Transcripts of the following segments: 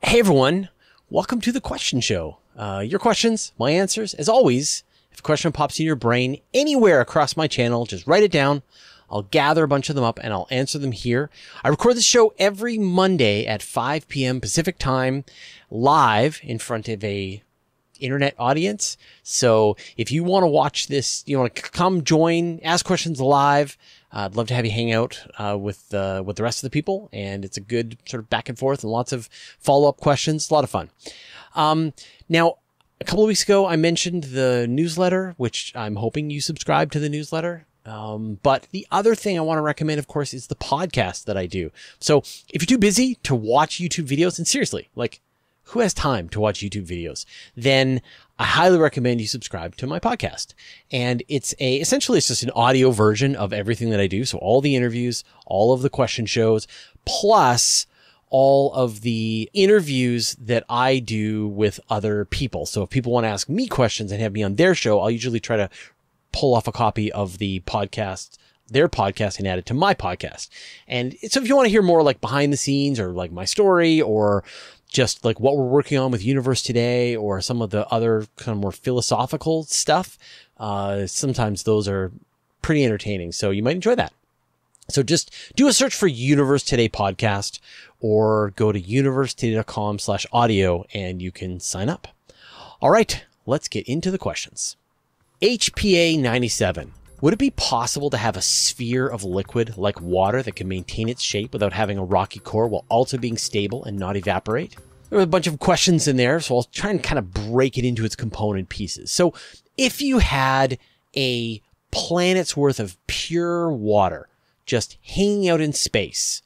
Hey everyone, welcome to the question show. Uh, your questions, my answers. As always, if a question pops in your brain anywhere across my channel, just write it down. I'll gather a bunch of them up and I'll answer them here. I record the show every Monday at 5 p.m. Pacific time, live in front of a internet audience. So if you want to watch this, you want to come join, ask questions live. Uh, I'd love to have you hang out uh, with uh, with the rest of the people, and it's a good sort of back and forth and lots of follow up questions. A lot of fun. Um, now, a couple of weeks ago, I mentioned the newsletter, which I'm hoping you subscribe to the newsletter. Um, but the other thing I want to recommend, of course, is the podcast that I do. So if you're too busy to watch YouTube videos, and seriously, like who has time to watch YouTube videos? Then I highly recommend you subscribe to my podcast. And it's a, essentially, it's just an audio version of everything that I do. So all the interviews, all of the question shows, plus all of the interviews that I do with other people. So if people want to ask me questions and have me on their show, I'll usually try to pull off a copy of the podcast their podcast and add it to my podcast. And so if you want to hear more like behind the scenes or like my story or just like what we're working on with Universe today or some of the other kind of more philosophical stuff. Uh, sometimes those are pretty entertaining. So you might enjoy that. So just do a search for Universe Today podcast or go to universetoday.com slash audio and you can sign up. All right, let's get into the questions. HPA 97. Would it be possible to have a sphere of liquid like water that can maintain its shape without having a rocky core while also being stable and not evaporate? There are a bunch of questions in there, so I'll try and kind of break it into its component pieces. So if you had a planet's worth of pure water just hanging out in space,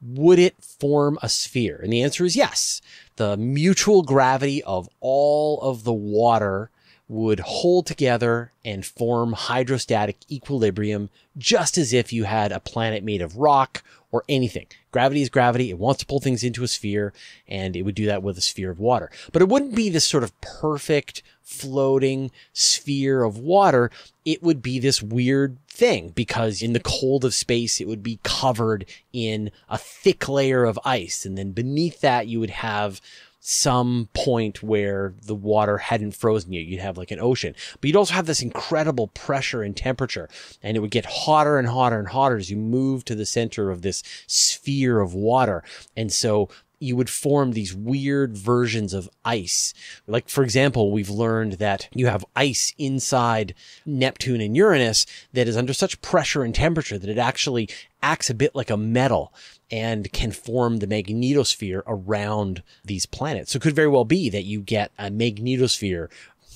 would it form a sphere? And the answer is yes. The mutual gravity of all of the water would hold together and form hydrostatic equilibrium, just as if you had a planet made of rock or anything. Gravity is gravity. It wants to pull things into a sphere, and it would do that with a sphere of water. But it wouldn't be this sort of perfect floating sphere of water. It would be this weird thing because in the cold of space, it would be covered in a thick layer of ice. And then beneath that, you would have some point where the water hadn't frozen yet. You'd have like an ocean, but you'd also have this incredible pressure and temperature and it would get hotter and hotter and hotter as you move to the center of this sphere of water. And so you would form these weird versions of ice. Like, for example, we've learned that you have ice inside Neptune and Uranus that is under such pressure and temperature that it actually acts a bit like a metal and can form the magnetosphere around these planets. So it could very well be that you get a magnetosphere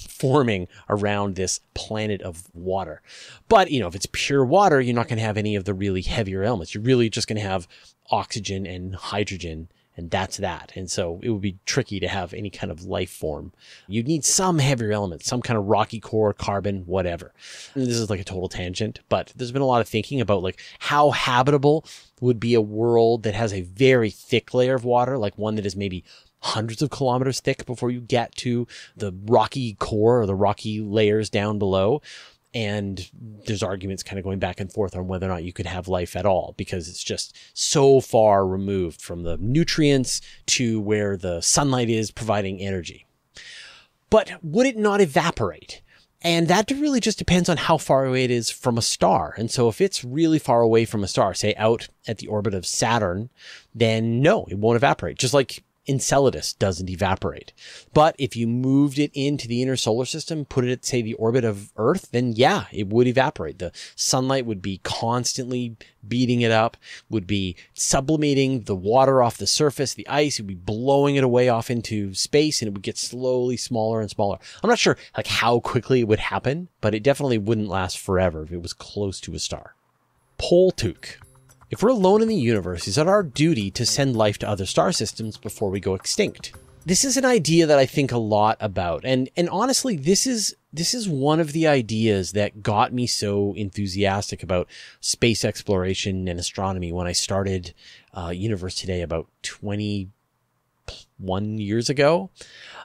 forming around this planet of water. But, you know, if it's pure water, you're not going to have any of the really heavier elements. You're really just going to have oxygen and hydrogen and that's that. And so it would be tricky to have any kind of life form. You'd need some heavier element, some kind of rocky core, carbon, whatever. And this is like a total tangent, but there's been a lot of thinking about like how habitable would be a world that has a very thick layer of water, like one that is maybe hundreds of kilometers thick before you get to the rocky core or the rocky layers down below and there's arguments kind of going back and forth on whether or not you could have life at all because it's just so far removed from the nutrients to where the sunlight is providing energy. But would it not evaporate? And that really just depends on how far away it is from a star. And so if it's really far away from a star, say out at the orbit of Saturn, then no, it won't evaporate. Just like Enceladus doesn't evaporate. But if you moved it into the inner solar system, put it at, say, the orbit of Earth, then yeah, it would evaporate. The sunlight would be constantly beating it up, would be sublimating the water off the surface, the ice, would be blowing it away off into space, and it would get slowly smaller and smaller. I'm not sure like how quickly it would happen, but it definitely wouldn't last forever if it was close to a star. Poltuk if we're alone in the universe, is it our duty to send life to other star systems before we go extinct? This is an idea that I think a lot about. And and honestly, this is this is one of the ideas that got me so enthusiastic about space exploration and astronomy when I started uh, Universe Today about 21 years ago.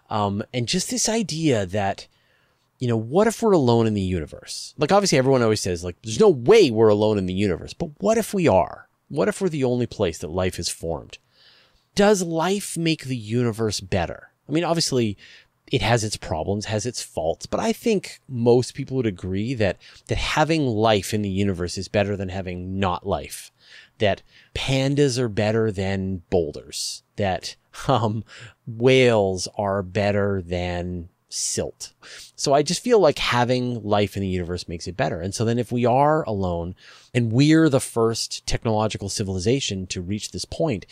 Um, and just this idea that you know, what if we're alone in the universe? Like, obviously, everyone always says, like, there's no way we're alone in the universe. But what if we are? What if we're the only place that life is formed? does life make the universe better? I mean, obviously, it has its problems, has its faults, but I think most people would agree that that having life in the universe is better than having not life. That pandas are better than boulders. That um, whales are better than silt. So I just feel like having life in the universe makes it better. And so then if we are alone and we're the first technological civilization to reach this point,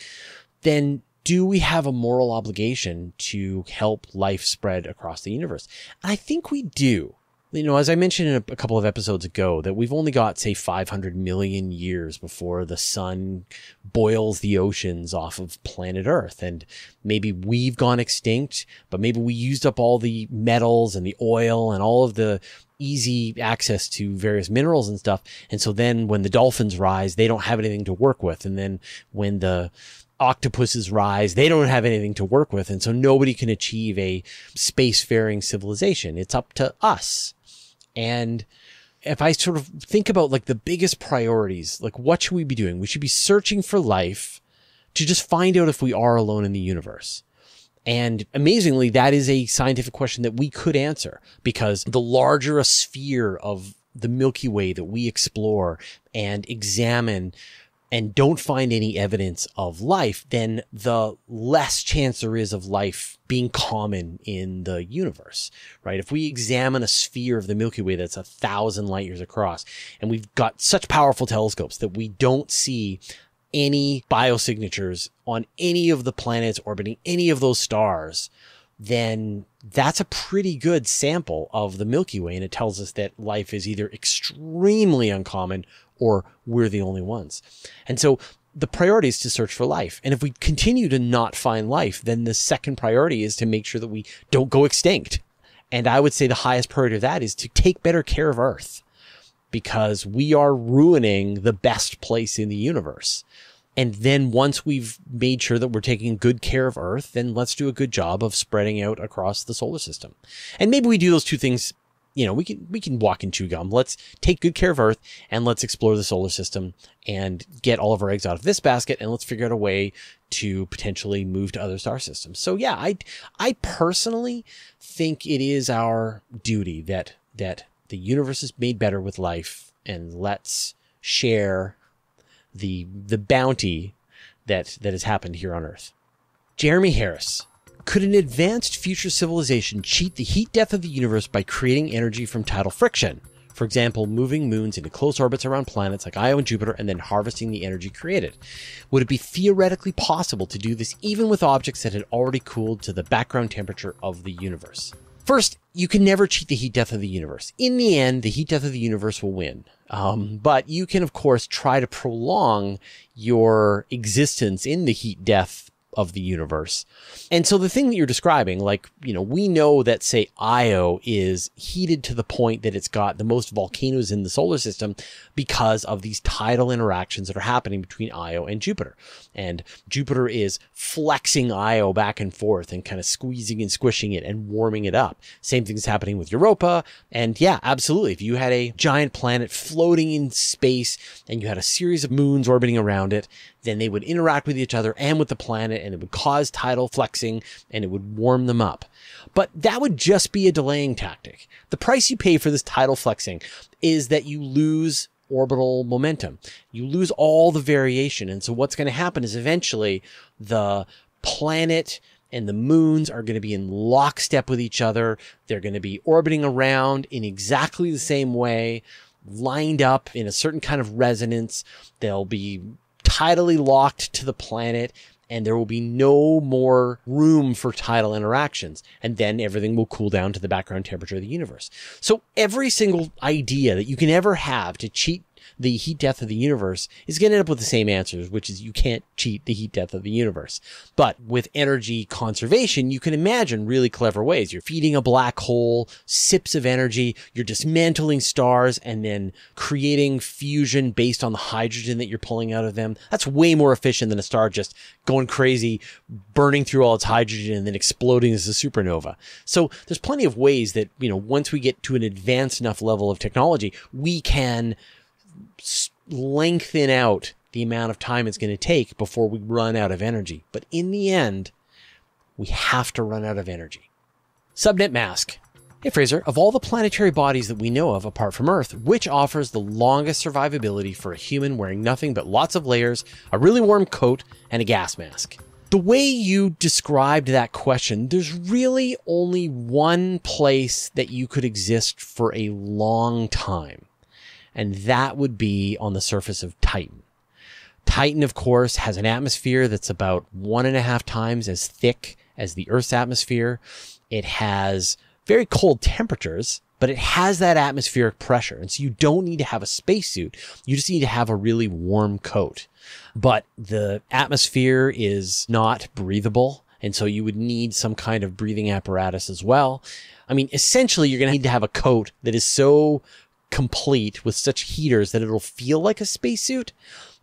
then do we have a moral obligation to help life spread across the universe? I think we do. You know, as I mentioned in a, a, couple of episodes ago, that we've only got, say, 500 million years before the sun boils the oceans off of planet Earth. And maybe we've gone extinct, but maybe we used up all the metals and the oil and all of the easy access to various minerals and stuff. And so then when the dolphins rise, they don't have anything to work with. And then when the octopuses rise. They don't have anything to work with. And so nobody can achieve a spacefaring civilization. It's up to us. And if I sort of think about like the biggest priorities, like what should we be doing? We should be searching for life to just find out if we are alone in the universe. And amazingly, that is a scientific question that we could answer because the larger a sphere of the Milky Way that we explore and examine and don't find any evidence of life, then the less chance there is of life being common in the universe, right? If we examine a sphere of the Milky Way that's a thousand light years across, and we've got such powerful telescopes that we don't see any biosignatures on any of the planets orbiting any of those stars, then that's a pretty good sample of the Milky Way. And it tells us that life is either extremely uncommon or we're the only ones. And so the priority is to search for life. And if we continue to not find life, then the second priority is to make sure that we don't go extinct. And I would say the highest priority of that is to take better care of Earth because we are ruining the best place in the universe. And then once we've made sure that we're taking good care of Earth, then let's do a good job of spreading out across the solar system. And maybe we do those two things you know, we can we can walk and chew gum. Let's take good care of Earth and let's explore the solar system and get all of our eggs out of this basket and let's figure out a way to potentially move to other star systems. So yeah, I I personally think it is our duty that that the universe is made better with life and let's share the the bounty that that has happened here on Earth. Jeremy Harris could an advanced future civilization cheat the heat death of the universe by creating energy from tidal friction? For example, moving moons into close orbits around planets like Io and Jupiter and then harvesting the energy created. Would it be theoretically possible to do this even with objects that had already cooled to the background temperature of the universe? First, you can never cheat the heat death of the universe. In the end, the heat death of the universe will win. Um, but you can, of course, try to prolong your existence in the heat death of the universe. And so the thing that you're describing, like, you know, we know that, say, Io is heated to the point that it's got the most volcanoes in the solar system because of these tidal interactions that are happening between Io and Jupiter. And Jupiter is flexing Io back and forth and kind of squeezing and squishing it and warming it up. Same thing's happening with Europa. And yeah, absolutely. If you had a giant planet floating in space and you had a series of moons orbiting around it, then they would interact with each other and with the planet and it would cause tidal flexing and it would warm them up. But that would just be a delaying tactic. The price you pay for this tidal flexing is that you lose orbital momentum. You lose all the variation. And so what's going to happen is eventually the planet and the moons are going to be in lockstep with each other. They're going to be orbiting around in exactly the same way, lined up in a certain kind of resonance. They'll be tidally locked to the planet and there will be no more room for tidal interactions. And then everything will cool down to the background temperature of the universe. So every single idea that you can ever have to cheat the heat death of the universe is going to end up with the same answers, which is you can't cheat the heat death of the universe. But with energy conservation, you can imagine really clever ways. You're feeding a black hole sips of energy, you're dismantling stars and then creating fusion based on the hydrogen that you're pulling out of them. That's way more efficient than a star just going crazy, burning through all its hydrogen and then exploding as a supernova. So there's plenty of ways that, you know, once we get to an advanced enough level of technology, we can lengthen out the amount of time it's going to take before we run out of energy. But in the end, we have to run out of energy. Subnet mask. Hey Fraser, of all the planetary bodies that we know of apart from Earth, which offers the longest survivability for a human wearing nothing but lots of layers, a really warm coat, and a gas mask? The way you described that question, there's really only one place that you could exist for a long time, and that would be on the surface of Titan. Titan, of course, has an atmosphere that's about one and a half times as thick as the Earth's atmosphere. It has very cold temperatures, but it has that atmospheric pressure. And so you don't need to have a spacesuit. You just need to have a really warm coat. But the atmosphere is not breathable. And so you would need some kind of breathing apparatus as well. I mean, essentially, you're going to need to have a coat that is so complete with such heaters that it'll feel like a spacesuit,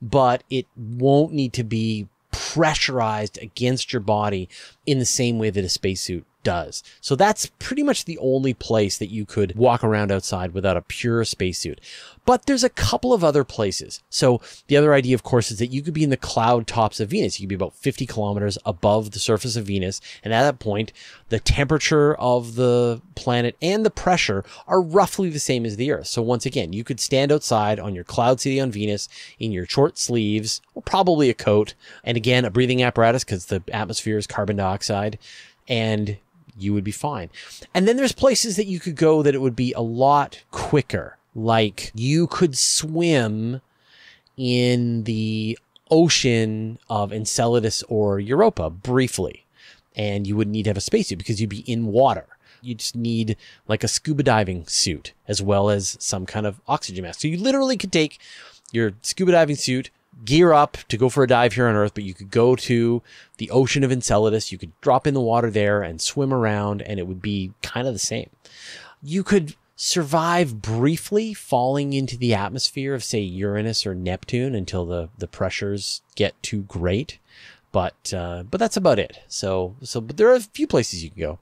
but it won't need to be pressurized against your body in the same way that a spacesuit does. So that's pretty much the only place that you could walk around outside without a pure spacesuit. But there's a couple of other places. So the other idea, of course, is that you could be in the cloud tops of Venus. You could be about 50 kilometers above the surface of Venus. And at that point, the temperature of the planet and the pressure are roughly the same as the Earth. So once again, you could stand outside on your cloud city on Venus in your short sleeves, or probably a coat. And again, a breathing apparatus because the atmosphere is carbon dioxide. And you would be fine. And then there's places that you could go that it would be a lot quicker. Like you could swim in the ocean of Enceladus or Europa briefly, and you wouldn't need to have a spacesuit because you'd be in water. You just need like a scuba diving suit as well as some kind of oxygen mask. So you literally could take your scuba diving suit, gear up to go for a dive here on Earth, but you could go to the ocean of Enceladus. You could drop in the water there and swim around, and it would be kind of the same. You could survive briefly falling into the atmosphere of, say, Uranus or Neptune until the, the pressures get too great. But uh, but that's about it. So so but there are a few places you can go.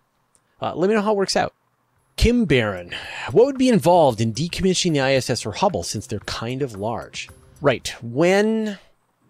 Uh, let me know how it works out. Kim Barron, what would be involved in decommissioning the ISS or Hubble since they're kind of large? Right. When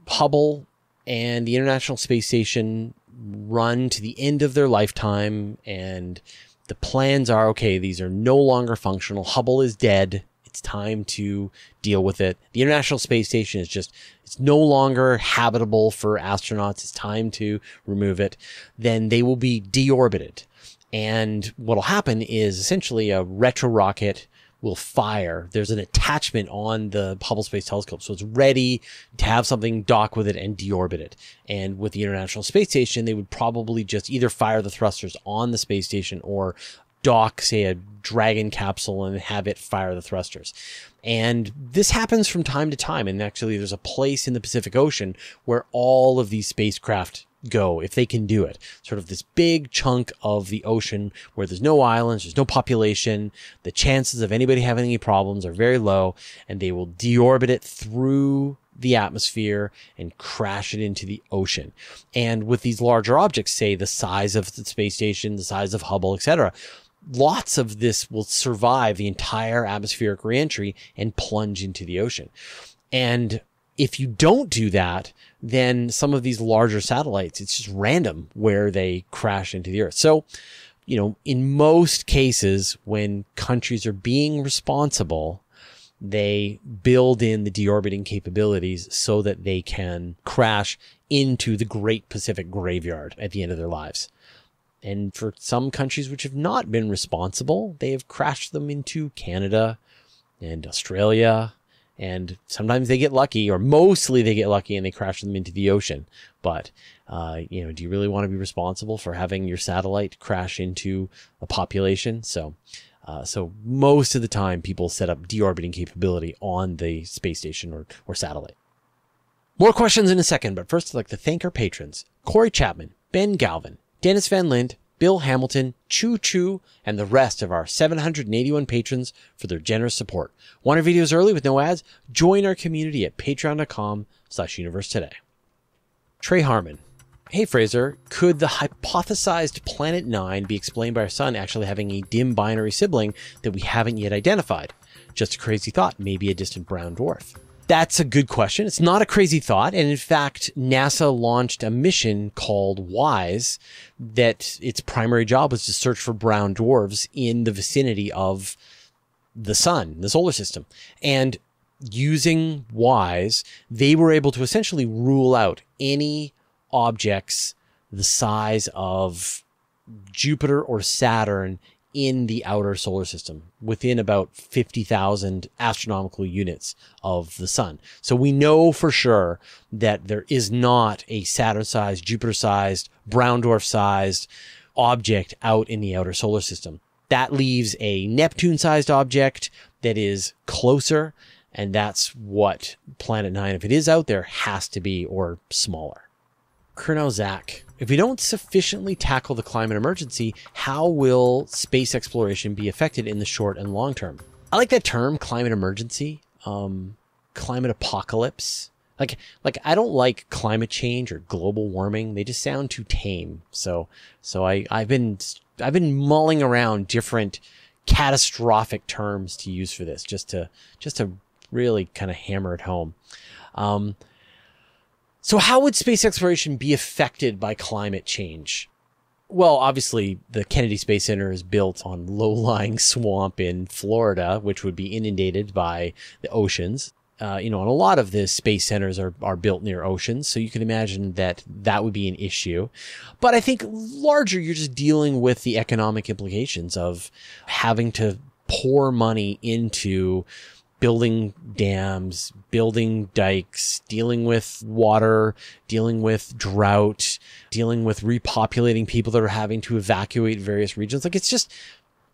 Hubble and the International Space Station run to the end of their lifetime and the plans are okay, these are no longer functional. Hubble is dead. It's time to deal with it. The International Space Station is just, it's no longer habitable for astronauts. It's time to remove it. Then they will be deorbited. And what'll happen is essentially a retro rocket will fire. There's an attachment on the Hubble Space Telescope, so it's ready to have something dock with it and deorbit it. And with the International Space Station, they would probably just either fire the thrusters on the space station or dock, say, a Dragon capsule and have it fire the thrusters. And this happens from time to time. And actually, there's a place in the Pacific Ocean where all of these spacecraft go if they can do it. Sort of this big chunk of the ocean where there's no islands, there's no population. The chances of anybody having any problems are very low and they will deorbit it through the atmosphere and crash it into the ocean. And with these larger objects, say the size of the space station, the size of Hubble, etc., lots of this will survive the entire atmospheric reentry and plunge into the ocean. And if you don't do that, then some of these larger satellites, it's just random where they crash into the earth. So, you know, in most cases, when countries are being responsible, they build in the deorbiting capabilities so that they can crash into the great Pacific graveyard at the end of their lives. And for some countries which have not been responsible, they have crashed them into Canada and Australia and sometimes they get lucky, or mostly they get lucky and they crash them into the ocean. But, uh, you know, do you really want to be responsible for having your satellite crash into a population? So, uh, so most of the time people set up deorbiting capability on the space station or, or satellite. More questions in a second, but first I'd like to thank our patrons, Corey Chapman, Ben Galvin, Dennis Van Lind, Bill Hamilton, Choo Choo, and the rest of our 781 patrons for their generous support. Want our videos early with no ads? Join our community at patreon.com slash universe today. Trey Harmon. Hey Fraser, could the hypothesized Planet 9 be explained by our sun actually having a dim binary sibling that we haven't yet identified? Just a crazy thought, maybe a distant brown dwarf. That's a good question. It's not a crazy thought. And in fact, NASA launched a mission called WISE that its primary job was to search for brown dwarfs in the vicinity of the sun, the solar system. And using WISE, they were able to essentially rule out any objects the size of Jupiter or Saturn in the outer solar system within about 50,000 astronomical units of the sun. So we know for sure that there is not a Saturn sized, Jupiter sized, brown dwarf sized object out in the outer solar system. That leaves a Neptune sized object that is closer. And that's what Planet Nine, if it is out there, has to be or smaller. Zach, if we don't sufficiently tackle the climate emergency, how will space exploration be affected in the short and long term? I like that term, climate emergency, um, climate apocalypse. Like, like I don't like climate change or global warming. They just sound too tame. So, so I, I've been, I've been mulling around different catastrophic terms to use for this, just to, just to really kind of hammer it home. Um, so, how would space exploration be affected by climate change? Well, obviously, the Kennedy Space Center is built on low lying swamp in Florida, which would be inundated by the oceans. Uh, you know, and a lot of the space centers are, are built near oceans. So you can imagine that that would be an issue. But I think larger, you're just dealing with the economic implications of having to pour money into building dams, building dikes, dealing with water, dealing with drought, dealing with repopulating people that are having to evacuate various regions. Like it's just,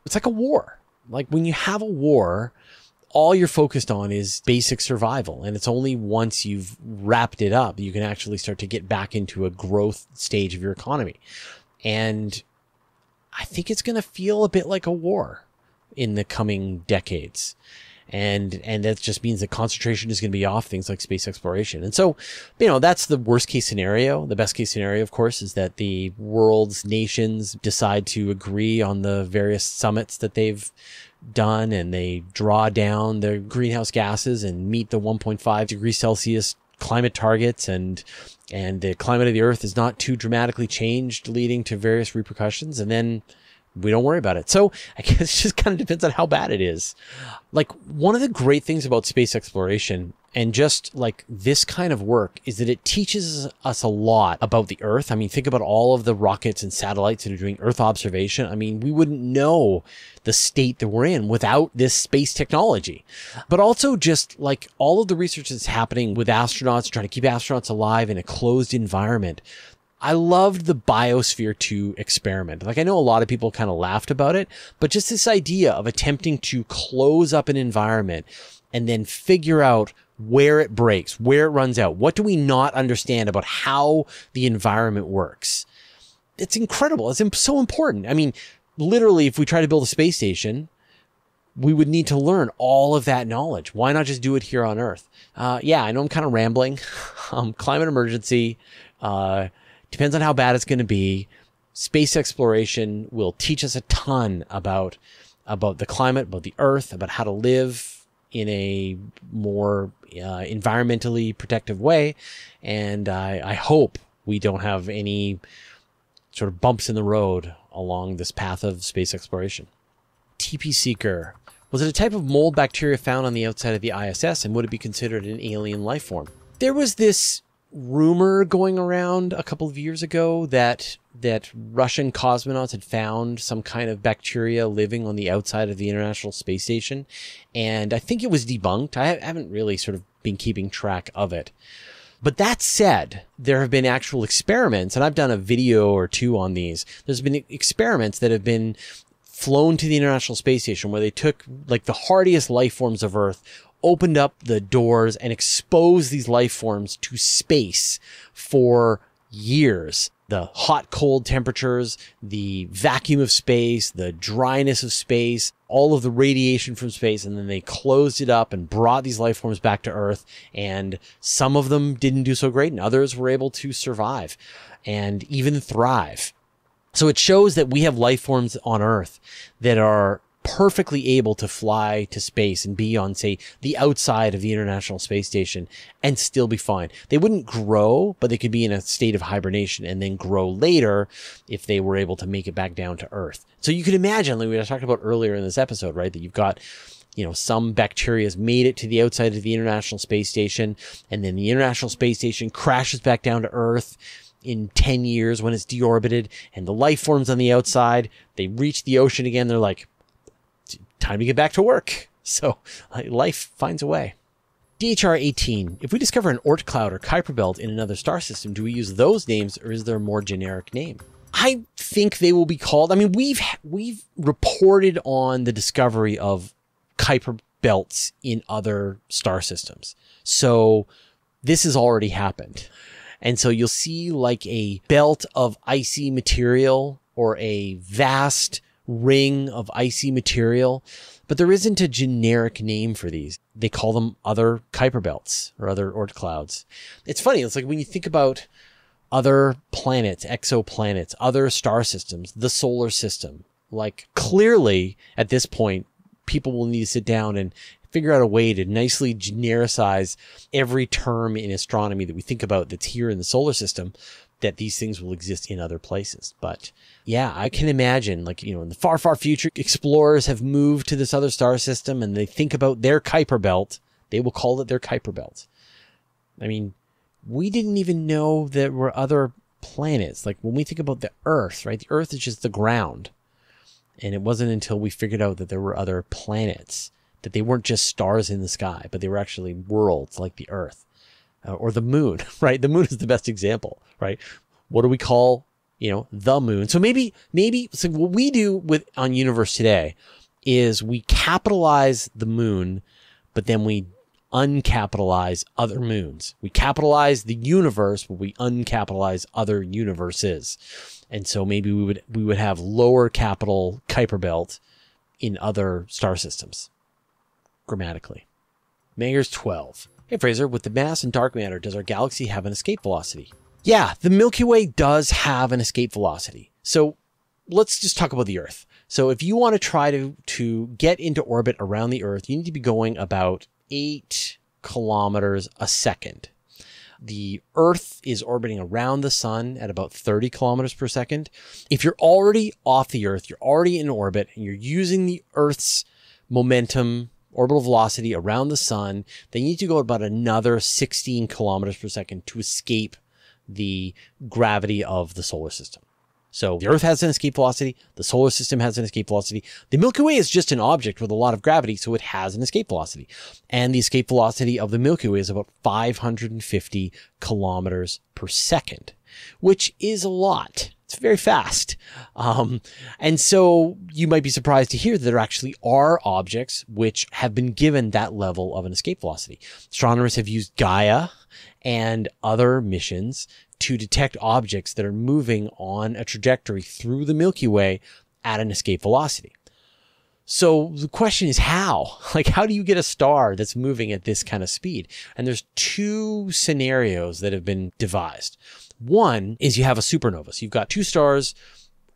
it's like a war. Like when you have a war, all you're focused on is basic survival. And it's only once you've wrapped it up, you can actually start to get back into a growth stage of your economy. And I think it's going to feel a bit like a war in the coming decades and and that just means that concentration is going to be off things like space exploration. And so, you know, that's the worst case scenario. The best case scenario, of course, is that the world's nations decide to agree on the various summits that they've done and they draw down their greenhouse gases and meet the 1.5 degrees Celsius climate targets and and the climate of the earth is not too dramatically changed leading to various repercussions and then we don't worry about it. So I guess it just kind of depends on how bad it is. Like one of the great things about space exploration and just like this kind of work is that it teaches us a lot about the earth. I mean, think about all of the rockets and satellites that are doing earth observation. I mean, we wouldn't know the state that we're in without this space technology, but also just like all of the research that's happening with astronauts, trying to keep astronauts alive in a closed environment. I loved the Biosphere 2 experiment. Like I know a lot of people kind of laughed about it, but just this idea of attempting to close up an environment and then figure out where it breaks, where it runs out. What do we not understand about how the environment works? It's incredible. It's so important. I mean, literally, if we try to build a space station, we would need to learn all of that knowledge. Why not just do it here on Earth? Uh, yeah, I know I'm kind of rambling. um, climate emergency. Uh, Depends on how bad it's going to be. Space exploration will teach us a ton about about the climate, about the Earth, about how to live in a more uh, environmentally protective way. And I, I hope we don't have any sort of bumps in the road along this path of space exploration. TP Seeker. Was it a type of mold bacteria found on the outside of the ISS and would it be considered an alien life form? There was this rumor going around a couple of years ago that that Russian cosmonauts had found some kind of bacteria living on the outside of the International Space Station, and I think it was debunked. I haven't really sort of been keeping track of it. But that said, there have been actual experiments, and I've done a video or two on these. There's been experiments that have been flown to the International Space Station where they took like the hardiest life forms of Earth, opened up the doors and exposed these life forms to space for years. The hot, cold temperatures, the vacuum of space, the dryness of space, all of the radiation from space. And then they closed it up and brought these life forms back to Earth. And some of them didn't do so great and others were able to survive and even thrive. So it shows that we have life forms on Earth that are perfectly able to fly to space and be on, say, the outside of the International Space Station and still be fine. They wouldn't grow, but they could be in a state of hibernation and then grow later if they were able to make it back down to Earth. So you could imagine, like we talked about earlier in this episode, right, that you've got you know, some bacteria has made it to the outside of the International Space Station, and then the International Space Station crashes back down to Earth in 10 years when it's deorbited, and the life forms on the outside, they reach the ocean again. They're like, time to get back to work. So life finds a way. DHR 18. If we discover an Oort cloud or Kuiper belt in another star system, do we use those names or is there a more generic name? I think they will be called. I mean, we've we've reported on the discovery of Kuiper belts in other star systems. So this has already happened. And so you'll see like a belt of icy material or a vast ring of icy material, but there isn't a generic name for these. They call them other Kuiper belts or other Oort clouds. It's funny. It's like when you think about other planets, exoplanets, other star systems, the solar system, like clearly at this point, people will need to sit down and figure out a way to nicely genericize every term in astronomy that we think about that's here in the solar system that these things will exist in other places. But yeah, I can imagine like, you know, in the far, far future, explorers have moved to this other star system and they think about their Kuiper belt. They will call it their Kuiper belt. I mean, we didn't even know there were other planets. Like when we think about the Earth, right? The Earth is just the ground. And it wasn't until we figured out that there were other planets that they weren't just stars in the sky, but they were actually worlds like the Earth uh, or the moon, right? The moon is the best example, right? What do we call, you know, the moon? So maybe, maybe, so what we do with on universe today is we capitalize the moon, but then we uncapitalize other moons. We capitalize the universe, but we uncapitalize other universes. And so maybe we would, we would have lower capital Kuiper belt in other star systems grammatically. Mayor's 12. Hey Fraser, with the mass and dark matter, does our galaxy have an escape velocity? Yeah, the Milky Way does have an escape velocity. So let's just talk about the Earth. So if you want to try to, to get into orbit around the Earth, you need to be going about eight kilometers a second. The Earth is orbiting around the sun at about 30 kilometers per second. If you're already off the Earth, you're already in orbit, and you're using the Earth's momentum orbital velocity around the sun, they need to go about another 16 kilometers per second to escape the gravity of the solar system. So the Earth has an escape velocity, the solar system has an escape velocity. The Milky Way is just an object with a lot of gravity, so it has an escape velocity. And the escape velocity of the Milky Way is about 550 kilometers per second, which is a lot. Very fast. Um, and so you might be surprised to hear that there actually are objects which have been given that level of an escape velocity. Astronomers have used Gaia and other missions to detect objects that are moving on a trajectory through the Milky Way at an escape velocity. So the question is how? Like, how do you get a star that's moving at this kind of speed? And there's two scenarios that have been devised. One is you have a supernova. So you've got two stars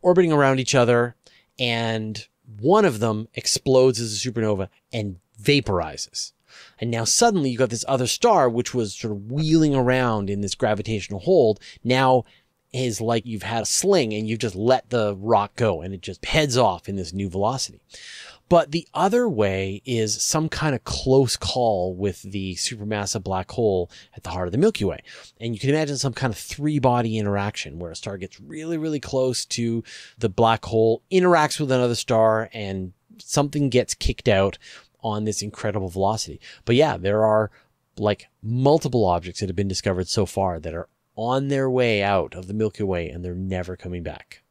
orbiting around each other, and one of them explodes as a supernova and vaporizes. And now suddenly you've got this other star, which was sort of wheeling around in this gravitational hold, now is like you've had a sling and you've just let the rock go and it just heads off in this new velocity. But the other way is some kind of close call with the supermassive black hole at the heart of the Milky Way. And you can imagine some kind of three body interaction where a star gets really, really close to the black hole, interacts with another star, and something gets kicked out on this incredible velocity. But yeah, there are like multiple objects that have been discovered so far that are on their way out of the Milky Way and they're never coming back.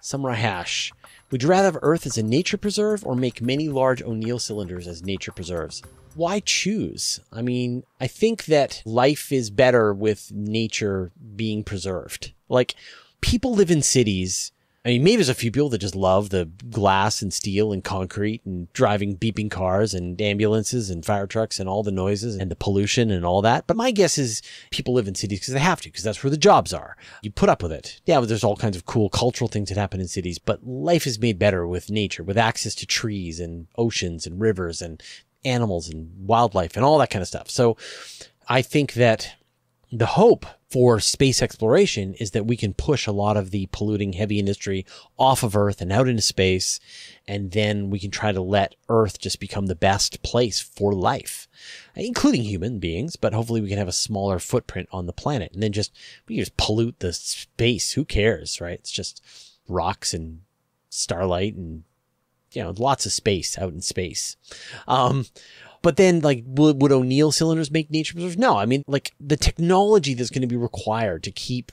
Samurai Hash. Would you rather have Earth as a nature preserve or make many large O'Neill cylinders as nature preserves? Why choose? I mean, I think that life is better with nature being preserved. Like, people live in cities I mean, maybe there's a few people that just love the glass and steel and concrete and driving beeping cars and ambulances and fire trucks and all the noises and the pollution and all that. But my guess is people live in cities because they have to, because that's where the jobs are. You put up with it. Yeah, there's all kinds of cool cultural things that happen in cities, but life is made better with nature, with access to trees and oceans and rivers and animals and wildlife and all that kind of stuff. So I think that the hope for space exploration is that we can push a lot of the polluting heavy industry off of Earth and out into space. And then we can try to let Earth just become the best place for life, including human beings. But hopefully we can have a smaller footprint on the planet and then just, we just pollute the space. Who cares, right? It's just rocks and starlight and, you know, lots of space out in space. Um, but then, like, would, O'Neill cylinders make nature preserves? No. I mean, like, the technology that's going to be required to keep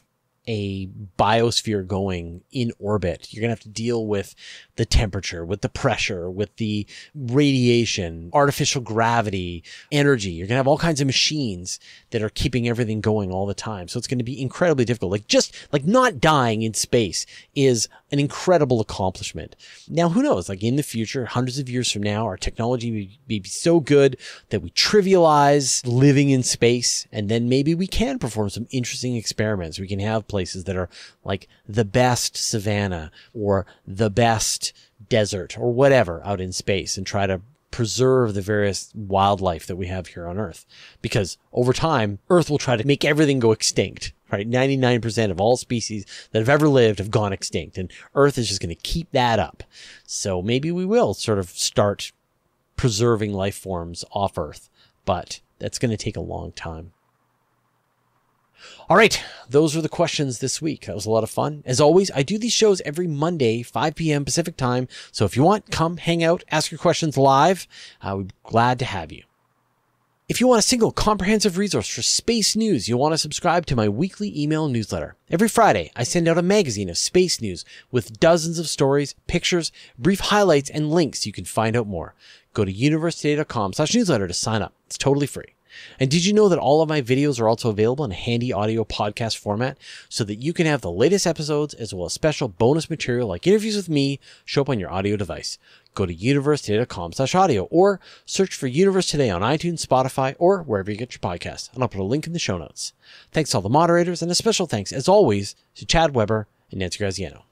a biosphere going in orbit. You're going to have to deal with the temperature, with the pressure, with the radiation, artificial gravity, energy. You're going to have all kinds of machines that are keeping everything going all the time. So it's going to be incredibly difficult. Like just like not dying in space is an incredible accomplishment. Now, who knows? Like in the future, hundreds of years from now, our technology will be so good that we trivialize living in space. And then maybe we can perform some interesting experiments. We can have places that are like the best savanna or the best desert or whatever out in space and try to preserve the various wildlife that we have here on Earth. Because over time, Earth will try to make everything go extinct, right? 99% of all species that have ever lived have gone extinct and Earth is just going to keep that up. So maybe we will sort of start preserving life forms off Earth, but that's going to take a long time. All right, those are the questions this week. That was a lot of fun. As always, I do these shows every Monday, 5 p.m. Pacific time. So if you want, come hang out, ask your questions live. I would be glad to have you. If you want a single comprehensive resource for space news, you'll want to subscribe to my weekly email newsletter. Every Friday, I send out a magazine of space news with dozens of stories, pictures, brief highlights, and links you can find out more. Go to universetoday.com slash newsletter to sign up. It's totally free. And did you know that all of my videos are also available in handy audio podcast format so that you can have the latest episodes as well as special bonus material like interviews with me show up on your audio device? Go to universetoday.com slash audio or search for Universe Today on iTunes, Spotify, or wherever you get your podcasts. And I'll put a link in the show notes. Thanks to all the moderators and a special thanks, as always, to Chad Weber and Nancy Graziano.